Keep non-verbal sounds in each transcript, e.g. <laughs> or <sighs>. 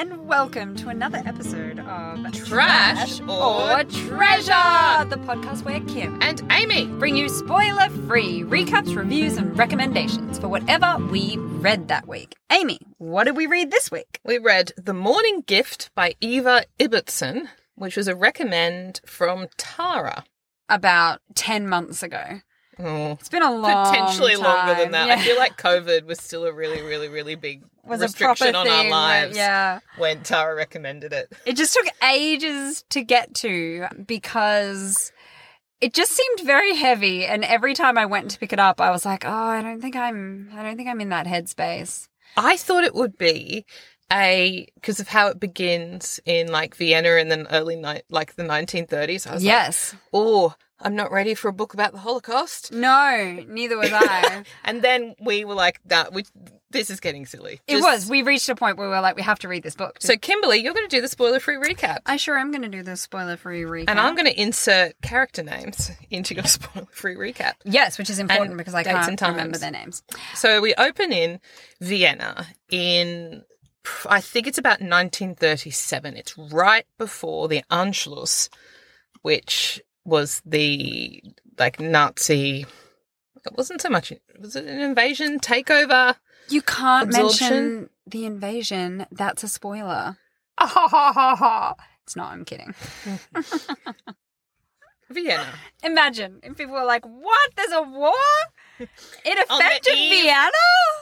and welcome to another episode of Trash or Treasure, the podcast where Kim And Amy. bring you spoiler free recaps, reviews, and recommendations for whatever we read that week. Amy, what did we read this week? We read The Morning Gift by Eva Ibbotson, which was a recommend from Tara. About 10 months ago. Oh, It's been a long potentially longer than that. Yeah. I feel like COVID was still a really, really, really big <laughs> was restriction on thing our where- lives yeah. when Tara recommended it. It just took ages to get to because it just seemed very heavy and every time I went to pick it up I was like, "Oh, I don't think I'm I don't think I'm in that headspace." I thought it would be a because of how it begins in like Vienna in the early night, like the 1930s. I was like, Yes. oh, I'm not ready for a book about the Holocaust. No, neither was I. <laughs> And then we were like, that we this is getting silly. it was. We reached a point where we were like, we have to read this book. So Kimberly, you're going to do the spoiler-free recap. I sure am going to do the spoiler-free recap. And I'm going to insert character names into your <laughs> spoiler-free recap. Yes, which is important And because I can't remember their names. So we open in Vienna in, I think it's about 1937. It's right before the Anschluss, which was the like Nazi. It wasn't so much. Was it an invasion takeover? You can't Absorption? mention the invasion. That's a spoiler. Ah, ha, ha, ha, ha. It's not. I'm kidding. <laughs> Vienna. Imagine if people were like, "What? There's a war? <laughs> It affected Vienna."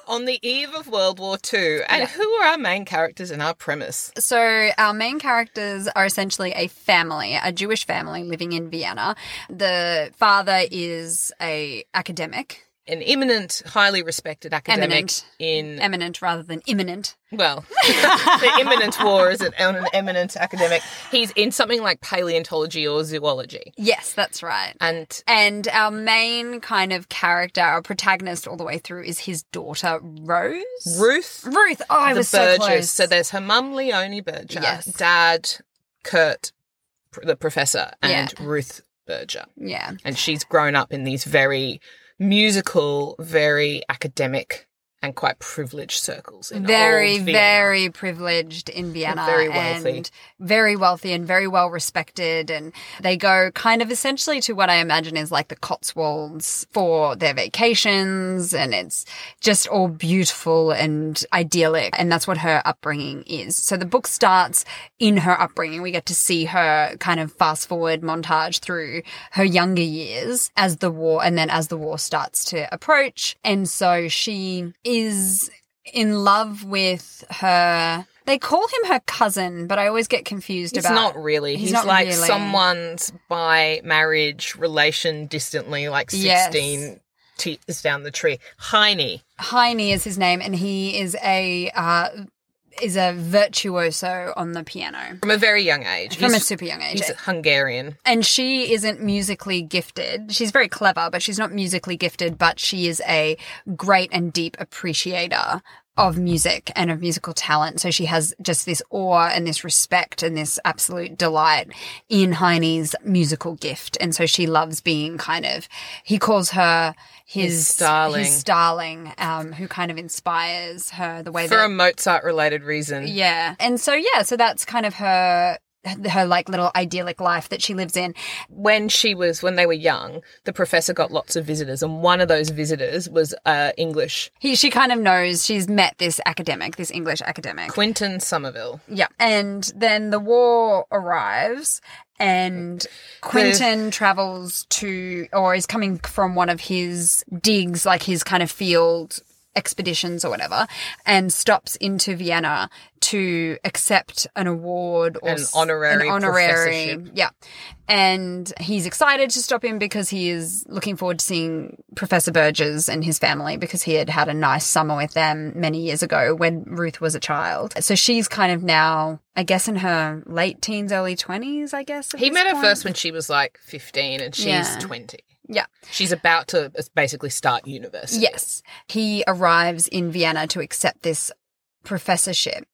On the eve of World War II. And Yeah. who are our main characters in our premise? So our main characters are essentially a family, a Jewish family living in Vienna. The father is a academic, An eminent, highly respected academic Eminent. in eminent rather than imminent. Well, <laughs> the imminent war is an, an eminent academic. He's in something like paleontology or zoology. Yes, that's right. And And our main kind of character, our protagonist all the way through, is his daughter Rose. Ruth, Ruth. Oh, I was so close. So there's her mum, Leonie Berger, Yes. dad, Kurt, pr- the professor, and Yeah. Ruth Berger. yeah. And she's grown up in these very musical, very academic, and quite privileged circles. In very, very privileged in Vienna Very wealthy. and very wealthy and very well respected. And they go kind of essentially to what I imagine is like the Cotswolds for their vacations. And it's just all beautiful and idyllic. And that's what her upbringing is. So the book starts in her upbringing. We get to see her kind of fast forward montage through her younger years as the war and then as the war starts to approach. And so she is in love with her. They call him her cousin, but I always get confused about. He's about. not really. He's He's, not like really. someone's by marriage relation distantly, like Yes. 16 teeth down the tree. Heini. Heini is his name, and he is a uh, is a virtuoso on the piano From a very young age. from a super young age. He's Hungarian. and she isn't musically gifted. She's very clever, but she's not musically gifted, but she is a great and deep appreciator of music and of musical talent. So she has just this awe and this respect and this absolute delight in Heini's musical gift. And so she loves being kind of, he calls her his, His darling. his darling, um, who kind of inspires her the way For that a Mozart related reason. yeah. And so yeah, so that's kind of her her like little idyllic life that she lives in. When she was, when they were young, the professor got lots of visitors, and one of those visitors was uh, English, He she kind of knows she's met this academic, this English academic. Quinton Somerville. Yeah. And then the war arrives and Quentin travels to or is coming from one of his digs, like his kind of field expeditions or whatever, and stops into Vienna to accept an award or An honorary an honorary professorship. yeah. And he's excited to stop in because he is looking forward to seeing Professor Berger and his family because he had had a nice summer with them many years ago when Ruth was a child. So she's kind of now, I guess, in her late teens, early 20s, I guess. He met her first when she was like 15 and she's Yeah. 20. Yeah. She's about to uh, basically start university. Yes. He arrives in Vienna to accept this professorship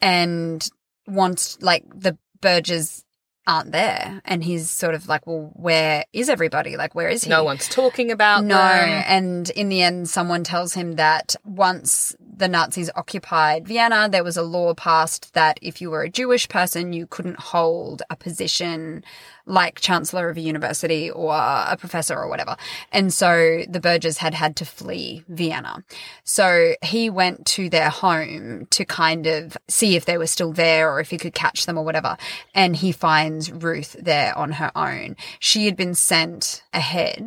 and wants, like, the Bergers aren't there. And he's sort of like, well, where is everybody? Like, where is he? No one's talking about No. them. And in the end, someone tells him that once the Nazis occupied Vienna, there was a law passed that if you were a Jewish person, you couldn't hold a position like chancellor of a university or a professor or whatever. And so the Bergers had had to flee Vienna. So he went to their home to kind of see if they were still there or if he could catch them or whatever. And he finds Ruth there on her own. She had been sent ahead,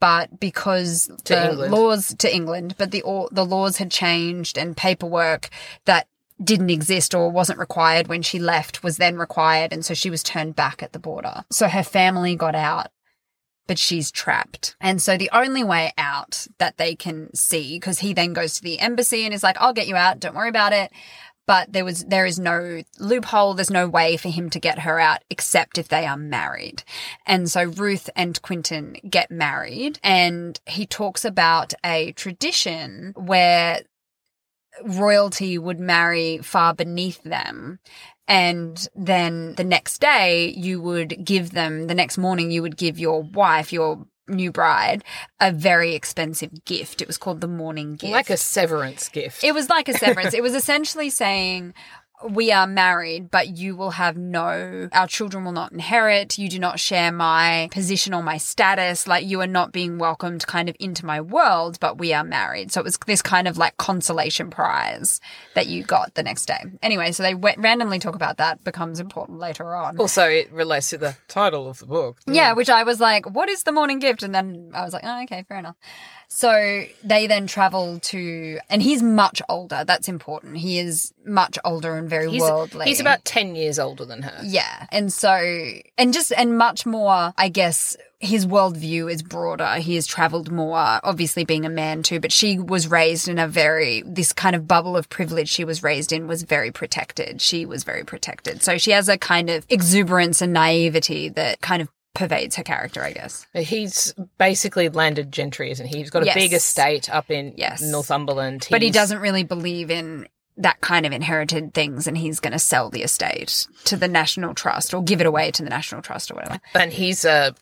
but because To the England. laws to England, but the the laws had changed and paperwork that didn't exist or wasn't required when she left was then required and so she was turned back at the border. So her family got out but she's trapped. And so the only way out that they can see because he then goes to the embassy and is like I'll get you out, don't worry about it. But there was there is no loophole, there's no way for him to get her out except if they are married. And so Ruth and Quinton get married and he talks about a tradition where royalty would marry far beneath them. And then the next day, you would give them, the next morning, you would give your wife, your new bride, a very expensive gift. It was called the morning gift. Like a severance gift. It was like a severance. <laughs> it was essentially saying, we are married, but you will have no, our children will not inherit. You do not share my position or my status. Like you are not being welcomed kind of into my world, but we are married. So it was this kind of like consolation prize that you got the next day. Anyway, so they w- randomly talk about that becomes important later on. also, it relates to the title of the book. Yeah, which I was like, what is the morning gift? And then I was like, oh, okay, fair enough. So they then travel to, and he's much older. That's important. He is much older and very He's, worldly. he's about 10 years older than her. Yeah. And so, and just, and much more, I guess, his worldview is broader. He has traveled more, obviously being a man too, but she was raised in a very, this kind of bubble of privilege she was raised in was very protected. She was very protected. So she has a kind of exuberance and naivety that kind of pervades her character, I guess. He's basically landed gentry, isn't he? He's got a Yes. big estate up in Yes. Northumberland. But he doesn't really believe in that kind of inherited things and he's going to sell the estate to the National Trust or give it away to the National Trust or whatever. And he's a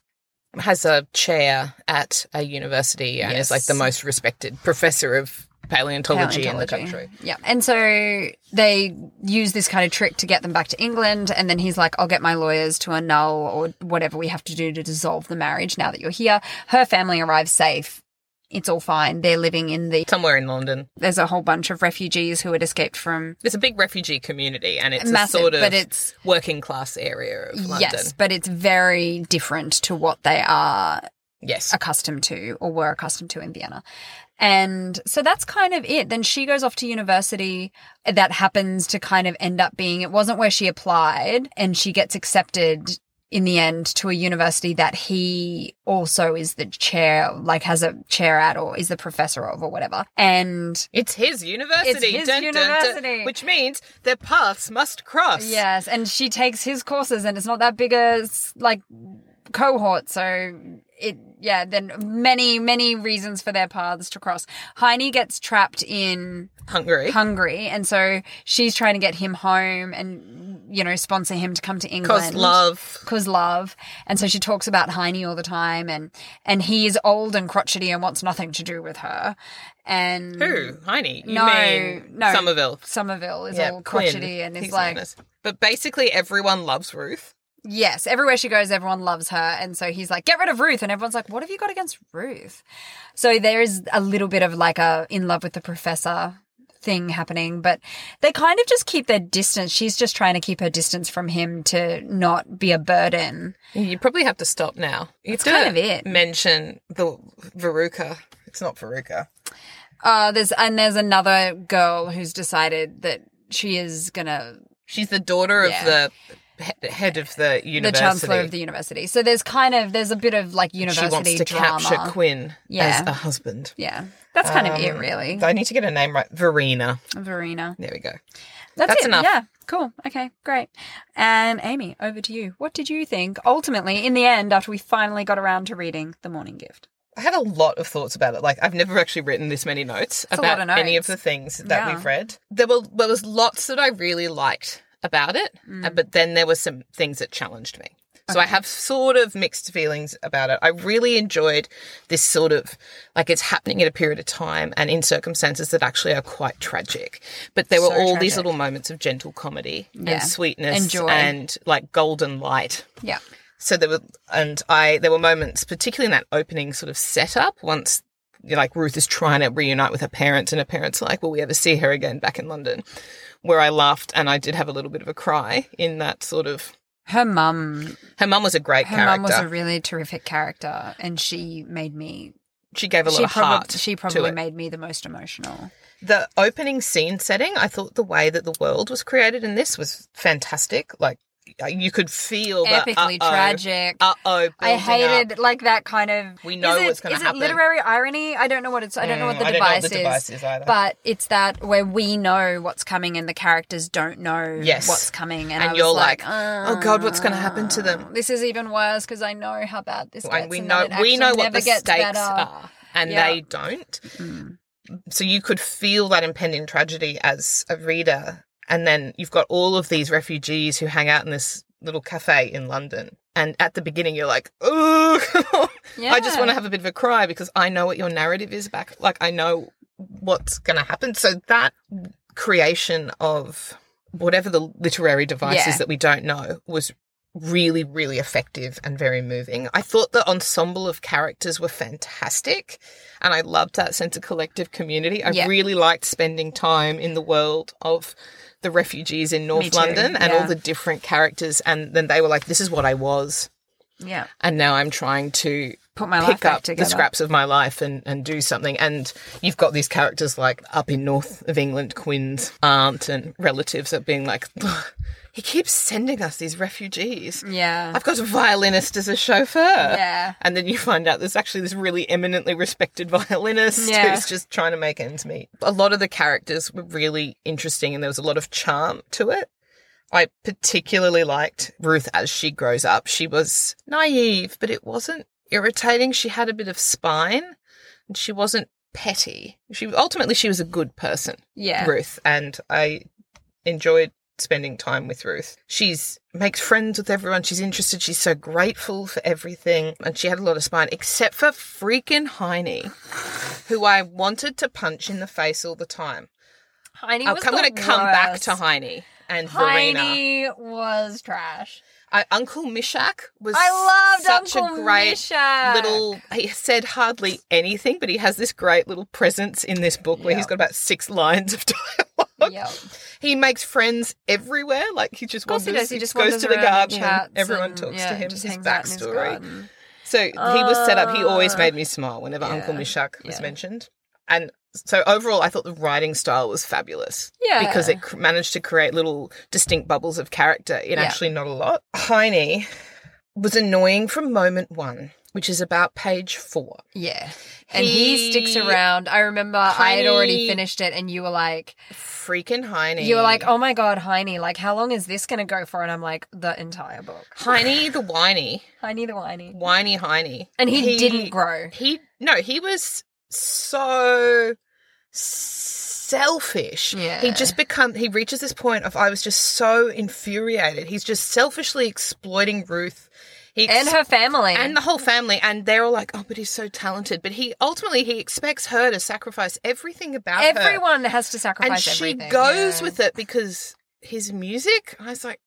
has a chair at a university and is like the most respected professor of paleontology, in the country. Yeah. And so they use this kind of trick to get them back to England. And then he's like, I'll get my lawyers to annul or whatever we have to do to dissolve the marriage now that you're here. Her family arrives safe. It's all fine. They're living in the, Somewhere in London. there's a whole bunch of refugees who had escaped from, It's a big refugee community and it's Massive, a sort of but it's- working class area of London. yes, but it's very different to what they are Yes. accustomed to or were accustomed to in Vienna. And so that's kind of it. Then she goes off to university. That happens to kind of end up being, it wasn't where she applied and she gets accepted in the end to a university that he also is the chair, like has a chair at or is the professor of or whatever. And It's his university. his dun, dun, dun, university. which means their paths must cross. Yes, and she takes his courses, and it's not that big a like cohort. So it, yeah, then many many reasons for their paths to cross. Heini gets trapped in Hungary. Hungary, and so she's trying to get him home and you know sponsor him to come to England. Cause love. Cause love, and so she talks about Heini all the time, and and he is old and crotchety and wants nothing to do with her. And Who? Heini? You No, no. Somerville. Somerville is Yeah, all Quin. crotchety and is He's like, as- But basically, everyone loves Ruth. Yes, everywhere she goes, everyone loves her. And so he's like, get rid of Ruth. And everyone's like, what have you got against Ruth? So there is a little bit of like a in love with the professor thing happening, but they kind of just keep their distance. She's just trying to keep her distance from him to not be a burden. You probably have to stop now. You That's kind of it. Mention the Veruca. It's not Veruca. Uh, there's, and there's another girl who's decided that she is gonna She's the daughter Yeah. of the he- head of the university. the chancellor of the university. So there's kind of there's a bit of like university. She wants to drama. capture Quin Yeah. as a husband. Yeah, that's kind of it, Um, really. I need to get a name right. Verena. Verena. There we go. That's, That's it. enough. Yeah, cool. Okay, great. And Amy, over to you. What did you think ultimately in the end after we finally got around to reading The Morning Gift? I had a lot of thoughts about it. Like I've never actually written this many notes about of any of the things that Yeah. we've read. There were there was lots that I really liked about it, Mm. uh, but then there were some things that challenged me. So I have sort of mixed feelings about it. I really enjoyed this sort of like it's happening at a period of time and in circumstances that actually are quite tragic. But there were So all these little moments of gentle comedy Yeah. and sweetness And joy. and like golden light. Yeah. So there were, and I, there were moments, particularly in that opening sort of setup, once like Ruth is trying to reunite with her parents, and her parents are like, "Will we ever see her again back in London?" Where I laughed, and I did have a little bit of a cry in that sort of. Her mum, Her mum was a great her character. mum was a really terrific character, and she made me. she gave a lot of heart. probably she probably it. made me the most emotional. the opening scene setting. I thought the way that the world was created in this was fantastic. Like you could feel Epically uh-oh, tragic. Uh-oh, I hated up. like that kind of. We know it, what's gonna happen. is it literary irony? I don't know what it's. I don't know what the Mm, device know what the is. device is either. But it's that where we know what's coming and the characters don't know Yes. what's coming, and, And you're like, like, "Oh, God, what's gonna happen to them?" "Uh, This is even worse because I know how bad this gets. and we know it we know what the stakes better. are, and Yeah. they don't. Mm. So you could feel that impending tragedy as a reader, and then you've got all of these refugees who hang out in this little cafe in London. And at the beginning, you're like, "Oh, <laughs> I just want to have a bit of a cry because I know what your narrative is back. Like I know what's going to happen." So that creation of whatever the literary devices Yeah. that we don't know was really, really effective and very moving. I thought the ensemble of characters were fantastic and I loved that sense of collective community. I Yeah. really liked spending time in the world of the refugees in North London and all the different characters. And then they were like, this is what I was. Yeah, And now I'm trying to put my life pick back up together. the scraps of my life and, and do something. And you've got these characters like up in north of England, Quin's aunt and relatives are being like, he keeps sending us these refugees. Yeah, I've got a violinist as a chauffeur. yeah, And then you find out there's actually this really eminently respected <laughs> violinist Yeah. who's just trying to make ends meet. A lot of the characters were really interesting and there was a lot of charm to it. I particularly liked Ruth as she grows up. She was naive, but it wasn't irritating. She had a bit of spine and she wasn't petty. She ultimately she was a good person. yeah. Ruth, and I enjoyed spending time with Ruth. She's makes friends with everyone. She's interested. She's so grateful for everything, and she had a lot of spine, except for freaking Heini, who I wanted to punch in the face all the time. Heini I'm was going to come back to. Heini and Verena. Was trash. I, Uncle Mishak was I loved such Uncle a great Mishak. little. He said hardly anything, but he has this great little presence in this book where he's got about six lines of <laughs> dialogue. Yep. He makes friends everywhere. Like he just wanders, he does. He just goes to the garden. And everyone and, talks yeah, to him. just His hangs out in his backstory. garden. so he was set up. He always Ah. made me smile whenever Yeah. Uncle Mishak was Yeah. mentioned. And so overall, I thought the writing style was fabulous Yeah. because it cr- managed to create little distinct bubbles of character in Yeah. actually not a lot. Heini was annoying from moment one, which is about page four. Yeah. And he, sticks around. I remember I had already finished it and you were like Freaking Heini. you were like, Oh my god, Heini, like how long is this gonna go for? And I'm like, the entire book. <laughs> Heini the whiny, Heini the whiny. whiny Heini. And he, didn't grow. He no, he was so selfish. Yeah. He just become he reaches this point of I was just so infuriated. He's just selfishly exploiting Ruth. He ex- And her family. and the whole family and they're all like, "Oh, but he's so talented." But he ultimately he expects her to sacrifice everything about her. Everyone has to sacrifice And sacrifice she goes yeah. with it because his music, I was like,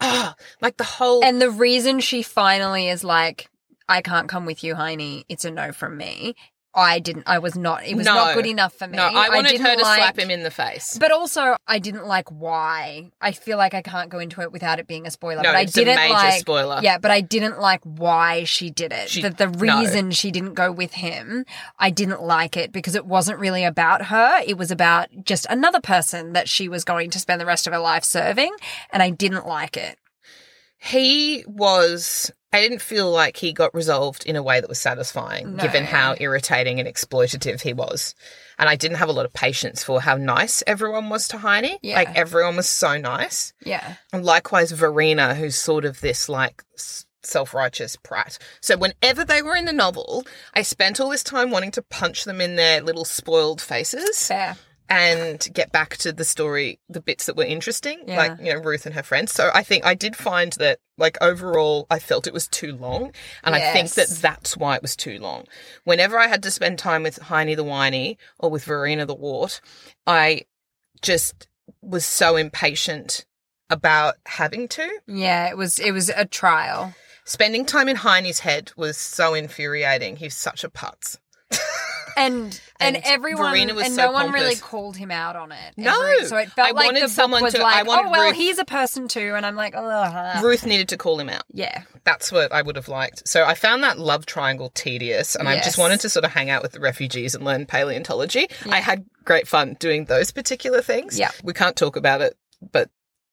"Ah, like the whole And the reason she finally is like, I can't come with you, Heini, it's a no from me. I didn't I was not it was No. not good enough for me. No, I wanted didn't her to like- slap him in the face. But also, I didn't like why. I feel like I can't go into it without it being a spoiler. No, but I it's a didn't major like. spoiler. Yeah, but I didn't like why she did it. She- that the no. reason she didn't go with him, I didn't like it because it wasn't really about her. It was about just another person that she was going to spend the rest of her life serving, and I didn't like it. he was I didn't feel like he got resolved in a way that was satisfying No. given how irritating and exploitative he was. And I didn't have a lot of patience for how nice everyone was to Heini. Yeah. Like everyone was so nice. Yeah, And likewise Verena who's sort of this like self-righteous prat. So whenever they were in the novel, I spent all this time wanting to punch them in their little spoiled faces. fair. And get back to the story, the bits that were interesting, Yeah. like, you know, Ruth and her friends. So I think I did find that, like, overall, I felt it was too long. And I think that that's why it was too long. Whenever I had to spend time with Heini the Whiny or with Verena the Wart, I just was so impatient about having to. Yeah, it was it was a trial. Spending time in Heini's head was so infuriating. He's such a putz. And and, And everyone Verena was and so no one really called him out on it. No. Every- so it felt I like wanted the book someone was to- I like, wanted oh well, Ruth- he's a person too, and I'm like, oh, Ruth needed to call him out. yeah, That's what I would have liked. So I found that love triangle tedious, and I Yes. just wanted to sort of hang out with the refugees and learn paleontology. I had great fun doing those particular things. Yeah. we can't talk about it, but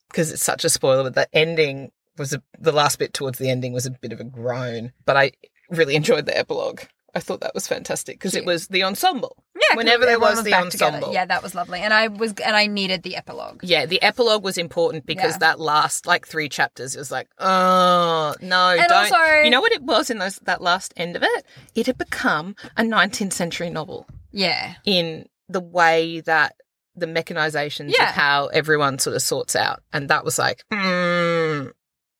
because it's such a spoiler, but the ending was a, the last bit towards the ending was a bit of a groan. But I really enjoyed the epilogue. I thought that was fantastic because it was the ensemble. Yeah, Whenever there was the back together. ensemble. yeah, that was lovely, and I was and I needed the epilogue. Yeah, the epilogue was important because Yeah. that last like three chapters it was like, oh no, And don't. also- you know what it was in those that last end of it? It had become a 19th century novel Yeah, in the way that the mechanizations Yeah. of how everyone sort of sorts out, and that was like, mm,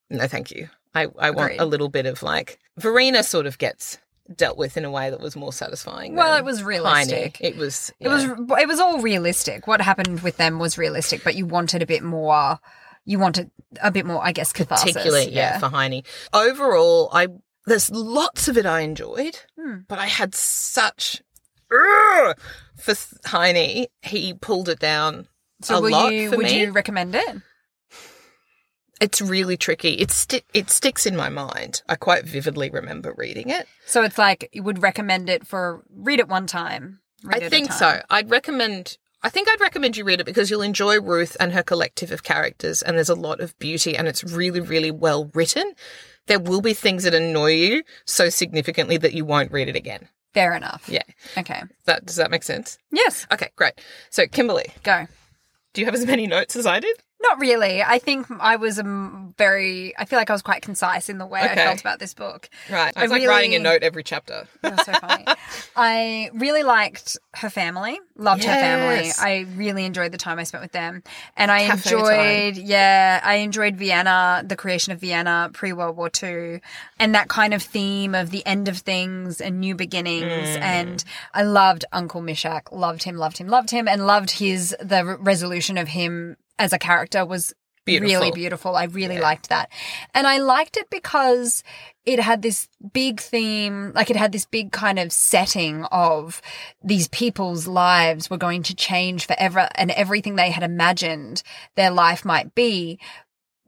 no, thank you. I I want Agreed. a little bit of like Verena sort of gets dealt with in a way that was more satisfying. Well, it was realistic. It was. It was it was all realistic. What happened with them was realistic, but you wanted a bit more. You wanted a bit more, I guess, catharsis. particularly yeah, for Heini. Overall, I there's lots of it I enjoyed, Hmm. but I had such for Heini. He pulled it down So a lot you for would me. you recommend it? It's really tricky. It sti- it sticks in my mind. I quite vividly remember reading it. So it's like you would recommend it for read it one time. it think so. I'd recommend. I think I'd recommend you read it because you'll enjoy Ruth and her collective of characters, and there's a lot of beauty, and it's really, really well written. There will be things that annoy you so significantly that you won't read it again. Fair enough. Yeah. Okay. That does that make sense? Yes. Okay, great. So, Kimberly, Go. do you have as many notes as I did? Not really. I think I was um, very. I feel like I was quite concise in the way I felt about this book. Right. I was like writing a really- note every chapter. <laughs> That was so funny. I really liked her family. Loved her family. I really enjoyed the time I spent with them, and I Cafe enjoyed. Yeah, I enjoyed Vienna, the creation of Vienna pre World War Two, and that kind of theme of the end of things and new beginnings. Mm. And I loved Uncle Mishak. Loved him. Loved him. Loved him. And loved his the re- resolution of him as a character was Beautiful. really beautiful. I really Yeah. liked that. And I liked it because it had this big theme, like it had this big kind of setting of these people's lives were going to change forever and everything they had imagined their life might be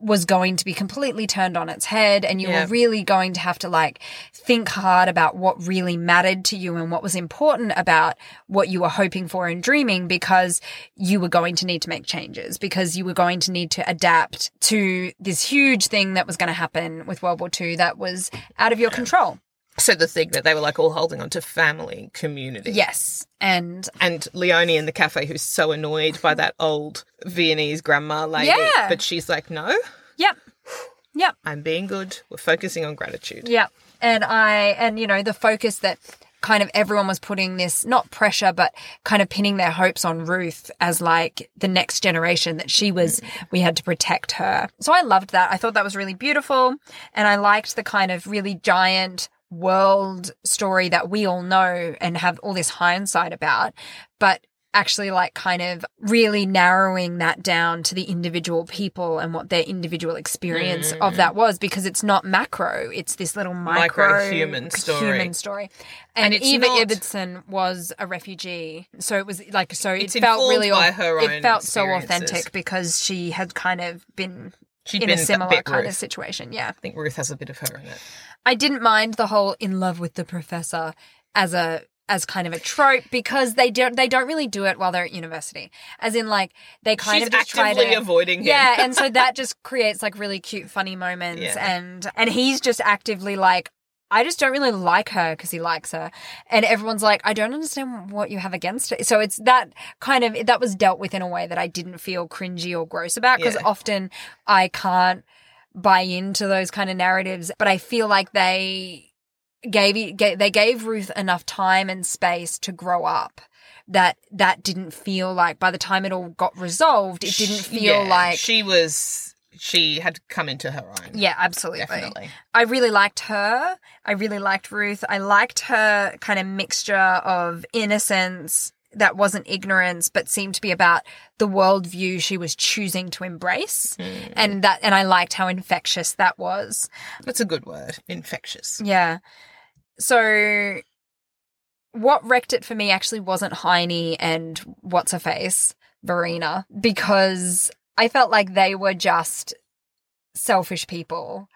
was going to be completely turned on its head and you Yeah. were really going to have to like think hard about what really mattered to you and what was important about what you were hoping for and dreaming because you were going to need to make changes because you were going to need to adapt to this huge thing that was going to happen with World War II that was out of your control. So the thing that they were like all holding on to family, community. Yes. And And Leonie in the cafe who's so annoyed by that old Viennese grandma lady. Yeah. But she's like, no, yep. Yep. I'm being good. We're focusing on gratitude. Yep. And I, and you know, the focus that kind of everyone was putting this, not pressure, but kind of pinning their hopes on Ruth as like the next generation that she was, we had to protect her. So I loved that. I thought that was really beautiful. And I liked the kind of really giant world story that we all know and have all this hindsight about. But actually like kind of really narrowing that down to the individual people and what their individual experience of mm. that was because it's not macro it's this little micro, Micro-human story. human story and, And Eva not- Ibbotson was a refugee so it was like so It's it felt really by her it felt so authentic because she had kind of been She'd in a similar kind of situation yeah I think Ruth has a bit of her in it. I didn't mind the whole in love with the professor as a as kind of a trope because they don't they don't really do it while they're at university. As in like they kind She's of just try actively to avoiding him. Yeah, and so <laughs> that just creates like really cute funny moments Yeah. and and he's just actively like I just don't really like her because he likes her. And everyone's like, I don't understand what you have against her. So it's that kind of, that was dealt with in a way that I didn't feel cringy or gross about because Yeah. often I can't buy into those kind of narratives, but I feel like they gave, ga- they gave Ruth enough time and space to grow up that that didn't feel like by the time it all got resolved, it didn't feel Yeah, like she was. She had come into her own. yeah, absolutely. definitely. I really liked her. I really liked Ruth. I liked her kind of mixture of innocence that wasn't ignorance, but seemed to be about the worldview she was choosing to embrace. Hmm. And that, and I liked how infectious that was. That's a good word. Infectious. Yeah. So what wrecked it for me actually wasn't Heini and what's her face, Verena, because I felt like they were just selfish people.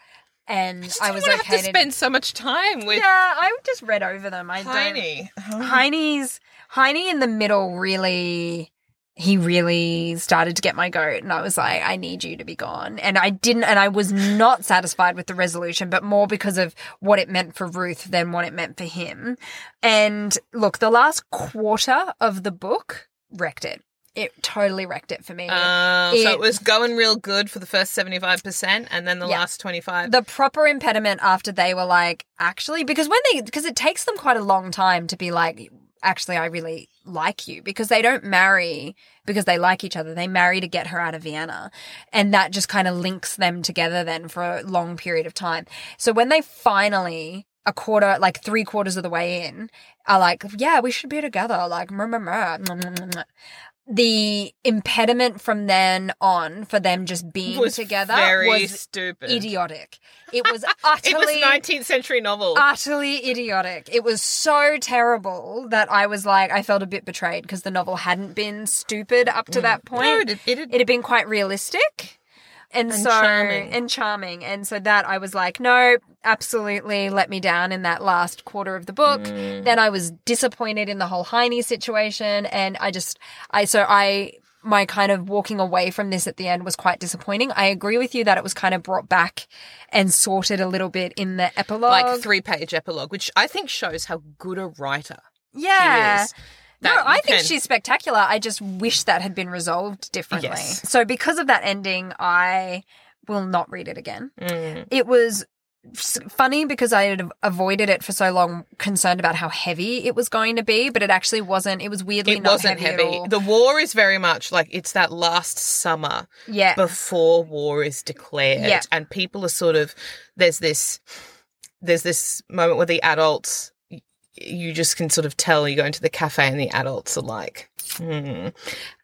And just I was okay have to spend so much time with yeah, I just read over them. I don't. Oh. Heini's Heini in the middle really he really started to get my goat and I was like, I need you to be gone. And I didn't and I was <sighs> not satisfied with the resolution, but more because of what it meant for Ruth than what it meant for him. And look, the last quarter of the book wrecked it. It totally wrecked it for me. Uh, so It- it was going real good for the first 75% and then the Yeah. last 25 the proper impediment after they were like actually because when they because it takes them quite a long time to be like actually I really like you because they don't marry because they like each other they marry to get her out of Vienna and that just kind of links them together then for a long period of time so when they finally a quarter like three quarters of the way in are like yeah we should be together like meh, meh, the impediment from then on for them just being was together very was stupid. idiotic. It was utterly, <laughs> It was 19th century novel. utterly idiotic. It was so terrible that I was like, I felt a bit betrayed because the novel hadn't been stupid up to that point. Mm. No, it, it, it had been quite realistic. And, And so, charming. and charming. And so that I was like, no, absolutely let me down in that last quarter of the book. Mm. Then I was disappointed in the whole Heini situation. And I just, I, so I, my kind of walking away from this at the end was quite disappointing. I agree with you that it was kind of brought back and sorted a little bit in the epilogue. like three page epilogue, which I think shows how good a writer yeah. No, I think can- she's spectacular. I just wish that had been resolved differently. Yes. So because of that ending, I will not read it again. Mm. It was funny because I had avoided it for so long, concerned about how heavy it was going to be, but it actually wasn't. It was weirdly It not wasn't heavy. heavy. The war is very much like it's that last summer yeah. before war is declared Yeah. and people are sort of there's this there's this moment where the adults you just can sort of tell you go into the cafe and the adults are like hmm.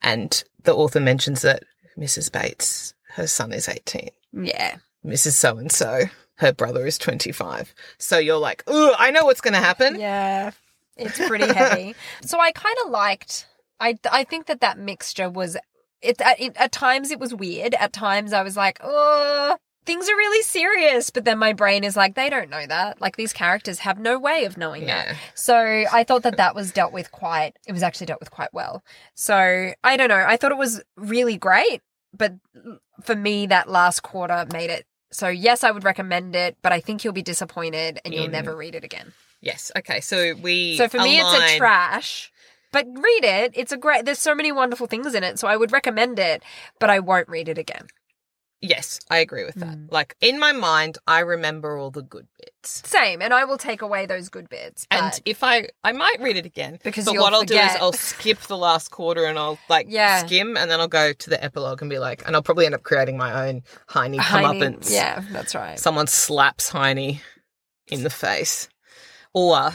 and the author mentions that mrs bates her son is 18 yeah. mrs so and so her brother is 25 so you're like oh i know what's going to happen Yeah. It's pretty heavy. <laughs> So I kind of liked. I I think that that mixture was. It at, it at times it was weird. At times I was like, oh, things are really serious. But then my brain is like, they don't know that. Like these characters have no way of knowing that. So I thought that that was dealt with quite. It was actually dealt with quite well. So I don't know. I thought it was really great, but for me, that last quarter made it. So yes, I would recommend it, but I think you'll be disappointed and you'll In- never read it again. yes okay so we So for me, it's a trash. But read it. It's a great. There's so many wonderful things in it, so I would recommend it. But I won't read it again. Yes i agree with that Mm. like in my mind i remember all the good bits Same, and I will take away those good bits. And if I, I might read it again Because but what I'll do is. I'll skip the last quarter and I'll like Yeah. skim and then I'll go to the epilogue and be like, and I'll probably end up creating my own Heini- comeuppance. yeah, that's right. Someone slaps Heini in the face, or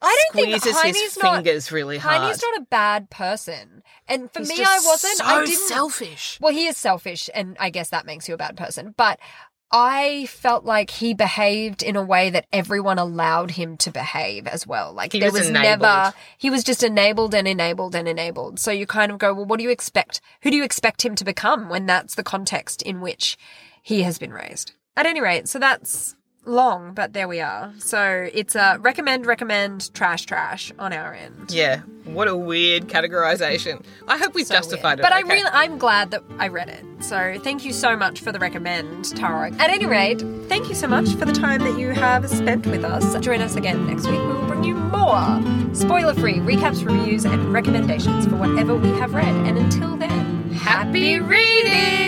I don't think Heini's his not- fingers really hard. Heini's not a bad person, and for He's me, I wasn't. So I didn't. selfish. Well, he is selfish, and I guess that makes you a bad person. But I felt like he behaved in a way that everyone allowed him to behave as well. Like He there was was, never he was just enabled and enabled and enabled. So you kind of go, well, what do you expect? Who do you expect him to become when that's the context in which he has been raised? At any rate, so that's long, but there we are. So it's a recommend, recommend, trash, trash on our end. Yeah, what a weird categorization. I hope we So justified weird. it. But I okay. really, I'm glad that I read it. So thank you so much for the recommend, Tara. At any rate, thank you so much for the time that you have spent with us. Join us again next week. We will bring you more spoiler-free recaps, reviews, and recommendations for whatever we have read. And until then, Happy reading!